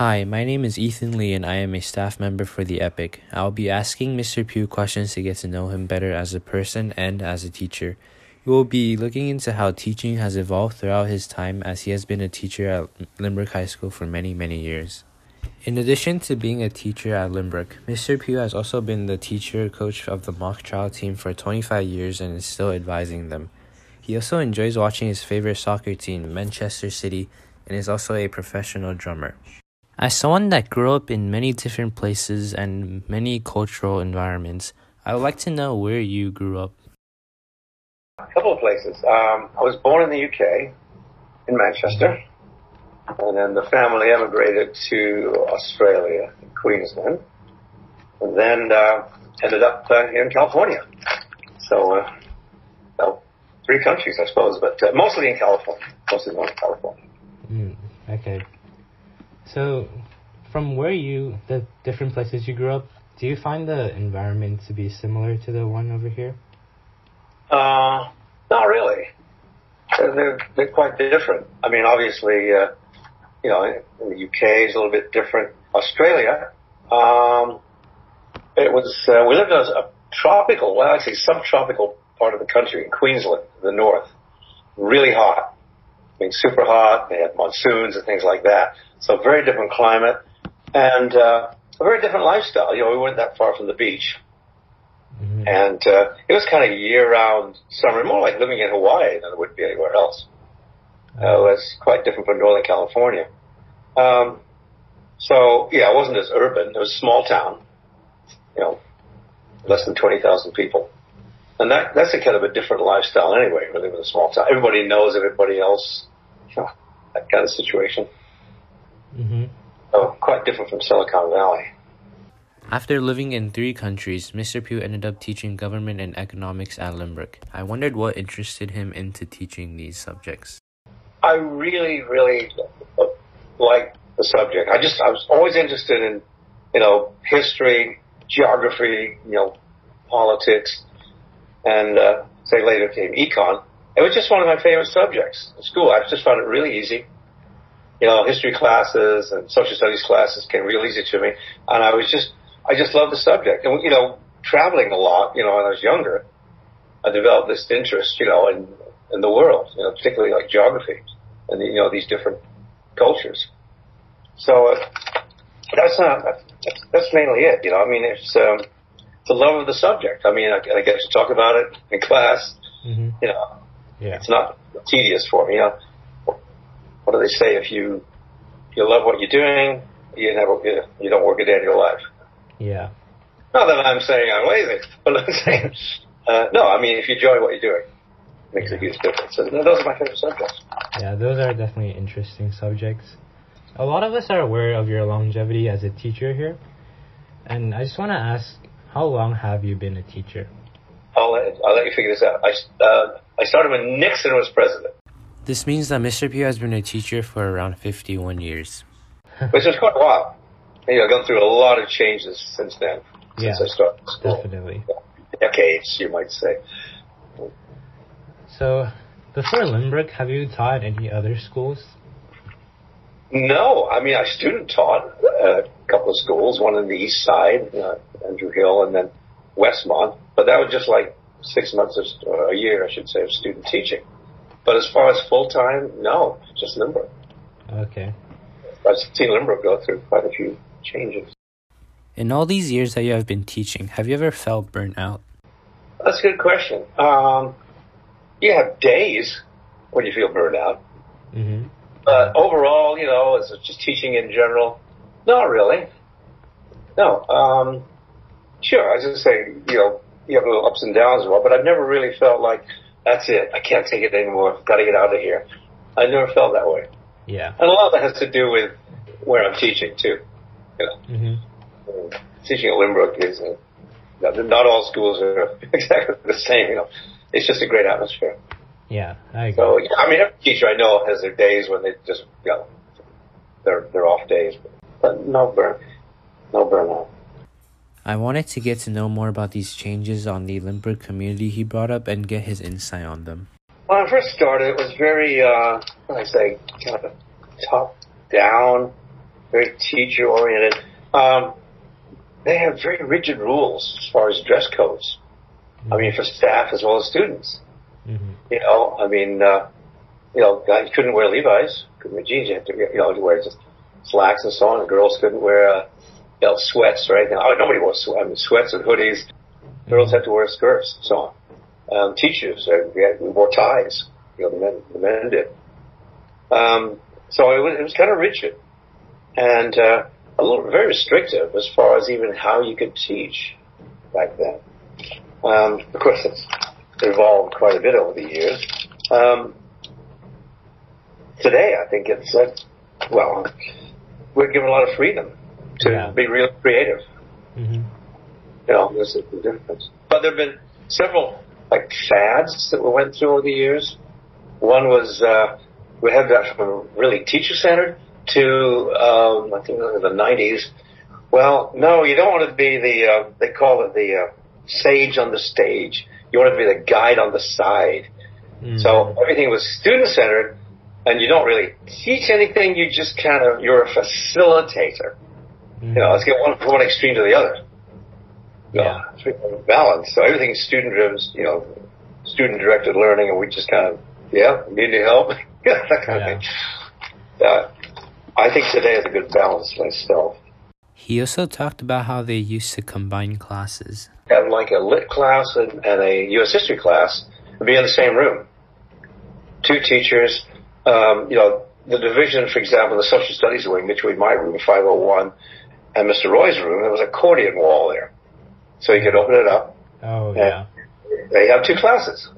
Hi, my name is Ethan Lee and I am a staff member for The Epic. I'll be asking Mr. Pugh questions to get to know him better as a person and as a teacher. We will be looking into how teaching has evolved throughout his time as he has been a teacher at Lynbrook High School for many, many years. In addition to being a teacher at Lynbrook, Mr. Pugh has also been the teacher coach of the mock trial team for 25 years and is still advising them. He also enjoys watching his favorite soccer team, Manchester City, and is also a professional drummer. As someone that grew up in many different places and many cultural environments, I would like to know where you grew up. A couple of places. Um, I was born in the UK, in Manchester, and then the family emigrated to Australia, in Queensland, and then uh, ended up uh, here in California. So, uh, well, three countries, I suppose, but uh, mostly in California. Mostly in California. Mm, okay. So, from where you, the different places you grew up, do you find the environment to be similar to the one over here? Uh, not really. They're, they're quite different. I mean, obviously, uh, you know, in the UK is a little bit different. Australia, um, it was, uh, we lived in a, a tropical, well, actually subtropical part of the country in Queensland, the north. Really hot. Mean, super hot. They had monsoons and things like that. So very different climate and uh, a very different lifestyle. You know, we weren't that far from the beach. Mm-hmm. And uh, it was kind of year-round summer, more like living in Hawaii than it would be anywhere else. Uh, it was quite different from Northern California. Um, so yeah, it wasn't as urban. It was a small town, you know, less than twenty thousand people, and that that's a kind of a different lifestyle anyway. Live in a small town. Everybody knows everybody else. You that kind of situation. Mm-hmm. So quite different from Silicon Valley. After living in three countries, Mr. Pugh ended up teaching government and economics at Lynbrook. I wondered what interested him into teaching these subjects. I really, really like the subject. I just, I was always interested in, you know, history, geography, you know, politics, and uh, say later came econ. It was just one of my favorite subjects in school. I just found it really easy you know, history classes and social studies classes came real easy to me. And I was just, I just loved the subject. And, you know, traveling a lot, you know, when I was younger, I developed this interest, you know, in, in the world, you know, particularly like geography and, you know, these different cultures. So uh, that's not, that's, that's mainly it, you know, I mean, it's, um, the love of the subject. I mean, I, I get to talk about it in class, mm-hmm. you know, yeah. it's not tedious for me, you know what do they say? If you you love what you're doing, you never you don't work a day in your life. Yeah. Not that I'm saying I'm lazy, but I'm saying uh, no. I mean, if you enjoy what you're doing, it makes a huge difference. And those are my favorite subjects. Yeah, those are definitely interesting subjects. A lot of us are aware of your longevity as a teacher here, and I just want to ask, how long have you been a teacher? I'll let, I'll let you figure this out. I, uh, I started when Nixon was president. This means that Mr. Pugh has been a teacher for around 51 years. Which is quite a while. You know, I've gone through a lot of changes since then, yeah, since I started school. Definitely. Decades, you might say. So, before Lynbrook, have you taught any other schools? No, I mean, I student taught a couple of schools, one in the east side, uh, Andrew Hill, and then Westmont. But that was just like six months or a year, I should say, of student teaching. But as far as full time, no, just Lynbrook. Okay. I've seen Lynbrook go through quite a few changes. In all these years that you have been teaching, have you ever felt burnt out? That's a good question. Um, you have days when you feel burned out. Mm-hmm. But overall, you know, as just teaching in general, not really. No. Um, sure, I was just say, you know, you have little ups and downs as well, but I've never really felt like that's it. I can't take it anymore. I've got to get out of here. I never felt that way. Yeah. And a lot of that has to do with where I'm teaching too. You know, mm-hmm. teaching at Lynbrook is uh, not all schools are exactly the same. You know, it's just a great atmosphere. Yeah, I agree. So yeah, I mean, every teacher I know has their days when they just you know they're they're off days, but no burn, no burnout. I wanted to get to know more about these changes on the Lynbrook community he brought up and get his insight on them. When I first started, it was very, uh, I say, kind of top down. very teacher oriented. Um, they have very rigid rules as far as dress codes. I mean, for staff as well as students. Mm-hmm. You know, I mean, uh, you know, guys couldn't wear Levi's, couldn't wear jeans. You had to, you know, to wear just slacks and so on. And girls couldn't wear, uh, know, sweats or anything. Oh, nobody wore sweats. I mean, sweats and hoodies. Girls had to wear skirts and so on. Um, teachers, uh, we, had, we wore ties. You know, the men, the men did. Um, so it was, it was kind of rigid and uh, a little very restrictive as far as even how you could teach back then. Um, of course, it's evolved quite a bit over the years. Um, today, I think it's uh, well, we're given a lot of freedom to Yeah. be real creative. Mm-hmm. You know, this is the difference. But there have been several like fads that we went through over the years. One was uh, we had that from really teacher centered to um, I think it was the '90s. Well, no, you don't want to be the uh, they call it the uh, sage on the stage. You want to be the guide on the side. Mm-hmm. So everything was student centered, and you don't really teach anything. You just kind of you're a facilitator. Mm-hmm. You know, let's get one from one extreme to the other. Yeah. it's really balanced. So everything's student driven, you know, student directed learning, and we just kind of, yeah, need any help, that kind Yeah. of thing. Uh, I think today is a good balance myself. He also talked about how they used to combine classes. Have like a lit class and, and a U.S. history class and be in the same room. Two teachers, um, you know, the division, for example, the social studies wing between my room, 501, and Mr. Roy's room, there was a accordion wall there. So you could open it up. Oh yeah. They have two classes.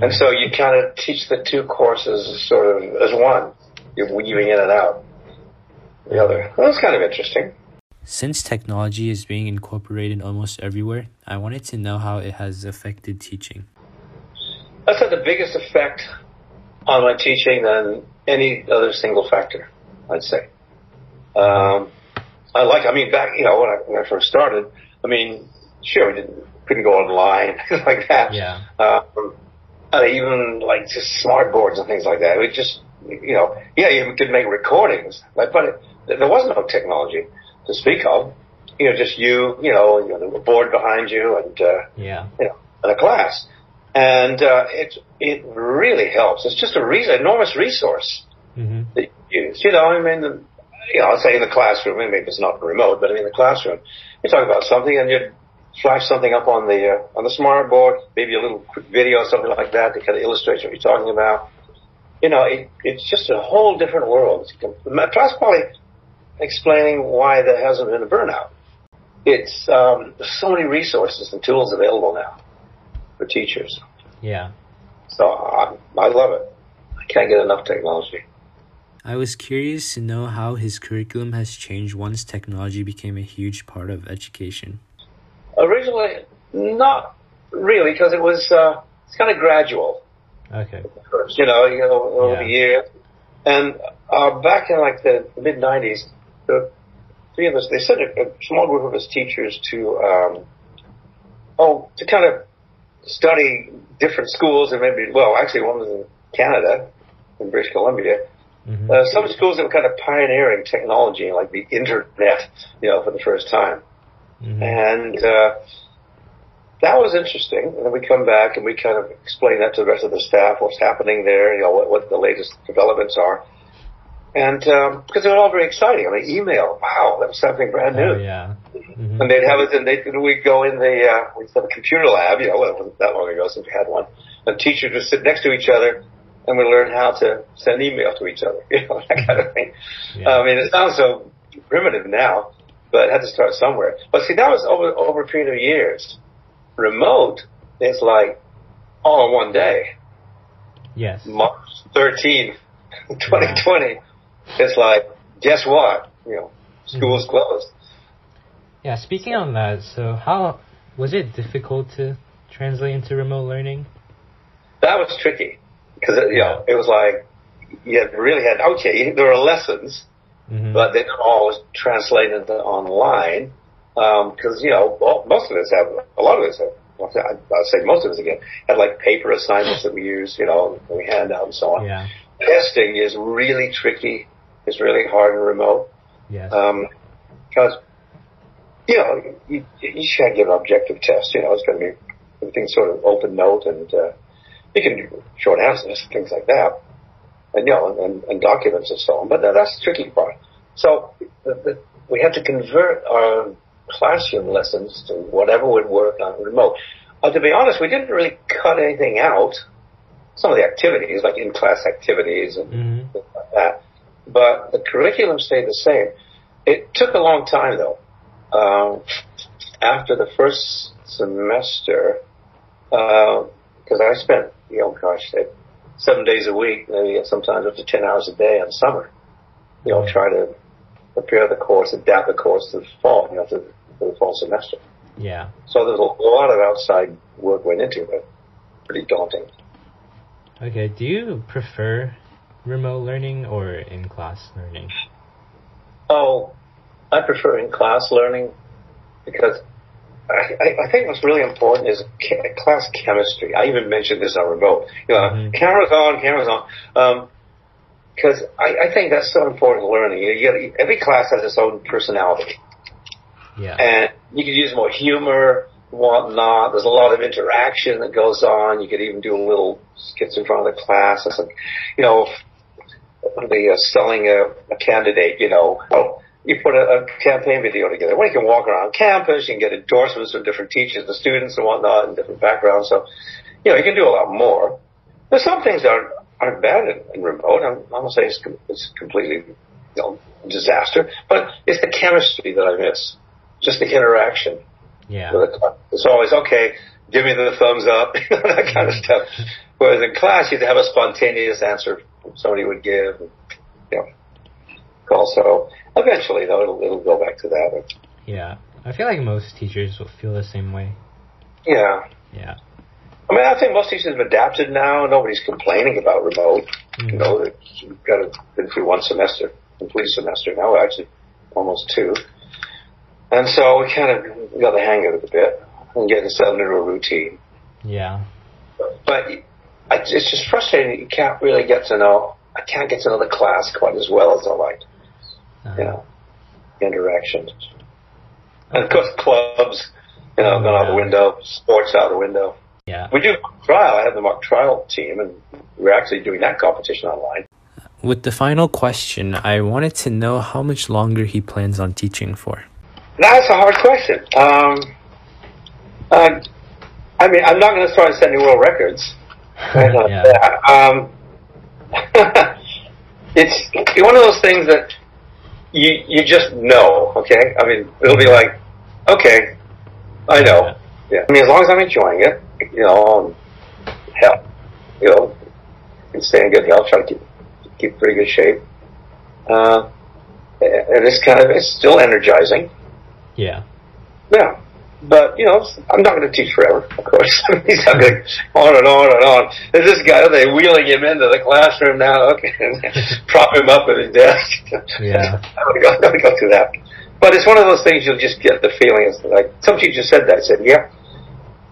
And so you kind of teach the two courses sort of as one. You're weaving in and out the other. Well, that's kind of interesting. Since technology is being incorporated almost everywhere, I wanted to know how it has affected teaching. That's had the biggest effect on my teaching than any other single factor, I'd say. Um, I like, I mean, back, you know, when I, when I first started, I mean, sure, we didn't, couldn't go online, things like that. Yeah. Um, and even like just smart boards and things like that. We just, you know, yeah, you could make recordings, but, but it, there was no technology to speak of. You know, just you, you know, you know, the board behind you and, uh, Yeah. you know, in a class. And, uh, it, it really helps. It's just a re- enormous resource Mm-hmm. that you use. You know, I mean, the, you know, I'll say in the classroom, maybe it's not remote, but I mean in the classroom, you talk about something and you flash something up on the, uh, on the smart board, maybe a little quick video, or something like that to kind of illustrate what you're talking about. You know, it, it's just a whole different world. Plus probably explaining why there hasn't been a burnout. It's, um, so many resources and tools available now for teachers. Yeah. So I, I love it. I can't get enough technology. I was curious to know how his curriculum has changed once technology became a huge part of education. Originally, not really, because it was uh, it's kind of gradual. Okay. You know, you know, over Yeah. the years. And uh, back in like the mid '90s, the three of us they sent a, a small group of us teachers to um, oh to kind of study different schools and maybe well actually one was in Canada in British Columbia Mm-hmm. uh, some schools that were kind of pioneering technology like the internet you know for the first time Mm-hmm. and uh, that was interesting. And then we come back and we kind of explain that to the rest of the staff, what's happening there, you know, what, what the latest developments are. And um, because they were all very exciting. I mean, email, wow, that was something brand new. Oh, yeah. Mm-hmm. And they'd have us, and they we'd go in the uh, we'd have a computer lab. You know, it wasn't that long ago since we had one. And teachers would sit next to each other, and we learn how to send email to each other. You know, that kind of thing. Yeah. I mean, it sounds so primitive now, but it had to start somewhere. But see, that was over over a period of years. Remote is like all in one day. Yes. March 13th, 2020. It's like, guess what? You know, hmm. school's closed. Yeah, speaking on that, so how was it difficult to translate into remote learning? That was tricky because it, you know it was like you had really had okay. There were lessons, Mm-hmm. but they don't always translate into online because you know well, most of us have a lot of us have. I- I'd say most of us again had like paper assignments that we use, you know, we hand out and so on. yeah. Testing is really tricky. It's really hard and remote. Yes. Um, because you know you, you can't give an objective test. You know, it's going to be everything's sort of open note, and uh, you can do short answers, things like that, and you know, and, and documents and so on. But that's the tricky part. So the, the, we had to convert our classroom lessons to whatever would work on remote. Uh, to be honest, we didn't really cut anything out. Some of the activities, like in-class activities and Mhm. things like that, but the curriculum stayed the same. It took a long time though. Um, after the first semester, because I spent, you know, gosh, seven days a week, maybe sometimes up to ten hours a day in summer. You know, try to prepare the course, adapt the course to the fall, you know, to, to the fall semester. Yeah. So there's a lot of outside work went into it. Pretty daunting. Okay. Do you prefer remote learning or in class learning? Oh, I prefer in class learning because I, I, think what's really important is class chemistry. I even mentioned this on remote. You know, Mhm. cameras on, cameras on. Because I, I think that's so important in learning. You, you, every class has its own personality. Yeah. and you could use more humor, whatnot. There's a lot of interaction that goes on. You could even do little skits in front of the class. It's like, you know, the uh, selling a, a candidate. You know, oh, you put a, a campaign video together. Well, you can walk around campus. You can get endorsements from different teachers, the students, and whatnot, and different backgrounds. So, you know, you can do a lot more. But some things aren't, aren't bad in, in remote. I'm, I'm not saying it's, com- it's completely, you know, disaster, but it's the chemistry that I miss. Just the interaction. yeah. It's always okay. Give me the thumbs up, that kind of stuff. Whereas in class, you'd have a spontaneous answer somebody would give. And, you know, call. So eventually, though, it'll, it'll go back to that. Yeah. I feel like most teachers will feel the same way. Yeah. Yeah. I mean, I think most teachers have adapted now. Nobody's complaining about remote. Mhm. You know, we've got to been through one semester, complete semester now, actually, almost two. And so we kind of got the hang of it a bit and getting settled into a routine. Yeah. But I, it's just frustrating. You can't really get to know. I can't get to know the class quite as well as I like. You know, interactions. And of course, clubs. You know, gone out the window. Sports out the window. Yeah. We do trial. I have the mock trial team, and we're actually doing that competition online. With the final question, I wanted to know how much longer he plans on teaching for. That's a hard question. Um, uh, I mean, I'm not going to start setting world records. Right yeah. Um, it's one of those things that you you just know. Okay, I mean, it'll be like, okay, I know. Yeah, I mean, as long as I'm enjoying it, you know, um, hell, you know, can stay in good health, try to keep keep pretty good shape. Uh, and it's kind of it's still energizing. Yeah. Yeah. But, you know, I'm not going to teach forever, of course. He's not going on and on and on. There's this guy, are they wheeling him into the classroom now? Okay. Prop him up at his desk. Yeah. I'm going to go, I'm going to go through that. But it's one of those things you'll just get the feeling. It's like, some teacher said that. I said, yeah,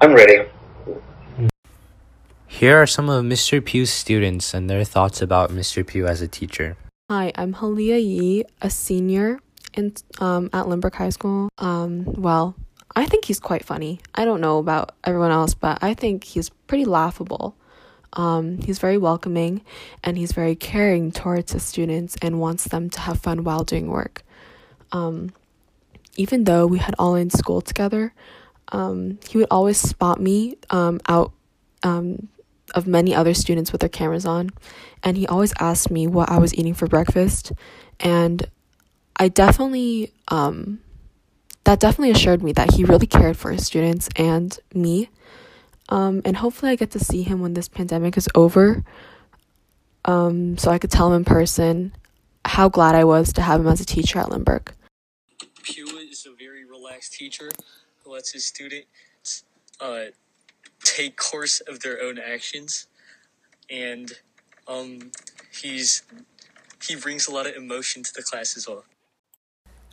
I'm ready. Here are some of Mr. Pugh's students and their thoughts about Mr. Pugh as a teacher. Hi, I'm Halia Yi, a senior in um, at Lynbrook High School. Um, well, I think he's quite funny. I don't know about everyone else, but I think he's pretty laughable. Um, he's very welcoming and he's very caring towards his students and wants them to have fun while doing work. Um, even though we had all in school together, um, he would always spot me um, out um, of many other students with their cameras on, and he always asked me what I was eating for breakfast, and I definitely um, that definitely assured me that he really cared for his students and me. Um, and hopefully, I get to see him when this pandemic is over, um, so I could tell him in person how glad I was to have him as a teacher at Lynbrook. Pugh is a very relaxed teacher who lets his students uh, take course of their own actions, and um, he's he brings a lot of emotion to the class as well.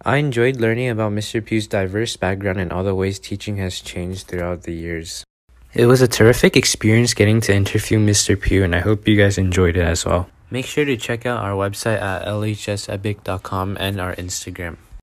I enjoyed learning about Mr. Pugh's diverse background and all the ways teaching has changed throughout the years. It was a terrific experience getting to interview Mr. Pugh, and I hope you guys enjoyed it as well. Make sure to check out our website at lhsepic.com and our Instagram.